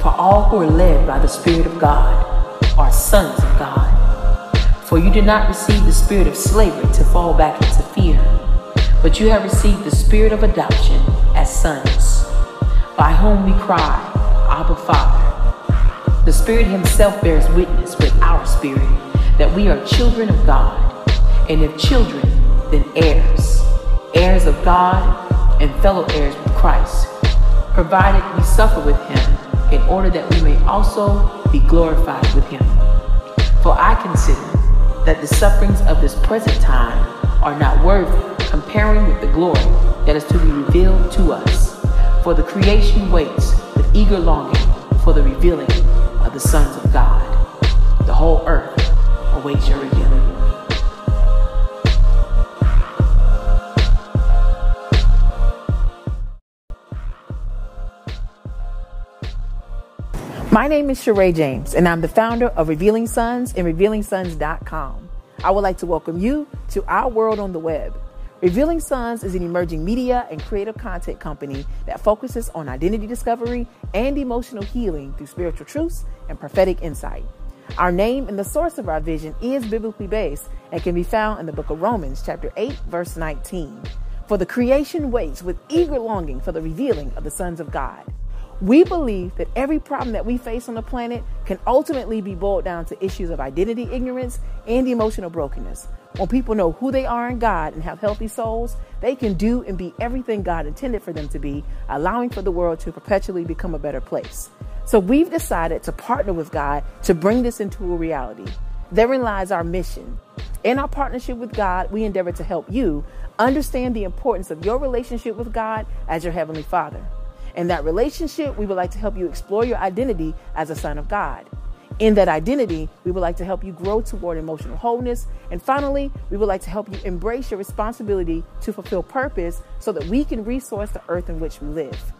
For all who are led by the Spirit of God are sons of God. For you did not receive the spirit of slavery to fall back into fear, but you have received the spirit of adoption as sons, by whom we cry, Abba Father. The Spirit Himself bears witness with our spirit that we are children of God, and if children, then heirs, heirs of God and fellow heirs with Christ, provided we suffer with Him in order that we may also be glorified with Him. For I consider that the sufferings of this present time are not worthy comparing with the glory that is to be revealed to us. For the creation waits with eager longing for the revealing of the sons of God. The whole earth awaits your revealing. My name is Sheree James, and I'm the founder of Revealing Sons and RevealingSons.com. I would like to welcome you to our world on the web. Revealing Sons is an emerging media and creative content company that focuses on identity discovery and emotional healing through spiritual truths and prophetic insight. Our name and the source of our vision is biblically based and can be found in the book of Romans, chapter 8, verse 19. For the creation waits with eager longing for the revealing of the sons of God. We believe that every problem that we face on the planet can ultimately be boiled down to issues of identity ignorance and emotional brokenness. When people know who they are in God and have healthy souls, they can do and be everything God intended for them to be, allowing for the world to perpetually become a better place. So we've decided to partner with God to bring this into a reality. Therein lies our mission. In our partnership with God, we endeavor to help you understand the importance of your relationship with God as your Heavenly Father. In that relationship, we would like to help you explore your identity as a son of God. In that identity, we would like to help you grow toward emotional wholeness. And finally, we would like to help you embrace your responsibility to fulfill purpose so that we can resource the earth in which we live.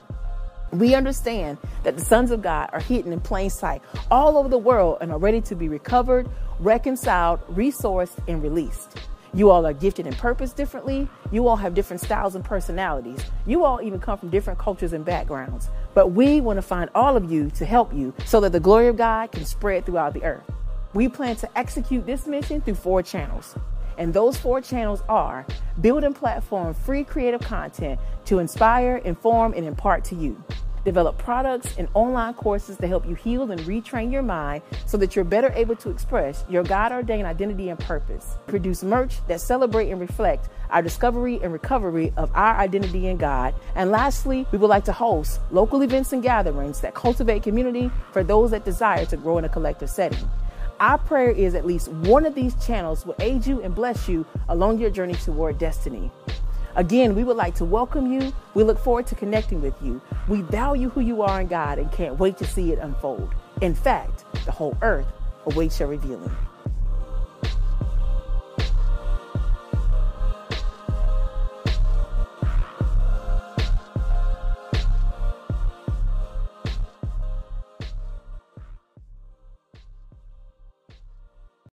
We understand that the sons of God are hidden in plain sight all over the world and are ready to be recovered, reconciled, resourced, and released. You all are gifted and purpose differently. You all have different styles and personalities. You all even come from different cultures and backgrounds. But we want to find all of you to help you so that the glory of God can spread throughout the earth. We plan to execute this mission through four channels. And those four channels are build and platform free creative content to inspire, inform, and impart to you develop products and online courses to help you heal and retrain your mind so that you're better able to express your God ordained identity and purpose. Produce merch that celebrate and reflect our discovery and recovery of our identity in God. And lastly, we would like to host local events and gatherings that cultivate community for those that desire to grow in a collective setting. Our prayer is at least one of these channels will aid you and bless you along your journey toward destiny. Again, we would like to welcome you. We look forward to connecting with you. We value who you are in God and can't wait to see it unfold. In fact, the whole earth awaits your revealing.